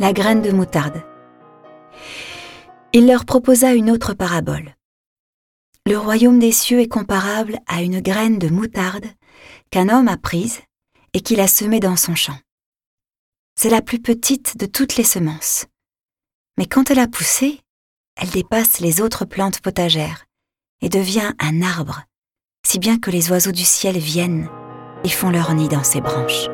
la graine de moutarde. Il leur proposa une autre parabole. Le royaume des cieux est comparable à une graine de moutarde qu'un homme a prise et qu'il a semée dans son champ. C'est la plus petite de toutes les semences. Mais quand elle a poussé, elle dépasse les autres plantes potagères et devient un arbre, si bien que les oiseaux du ciel viennent et font leur nid dans ses branches.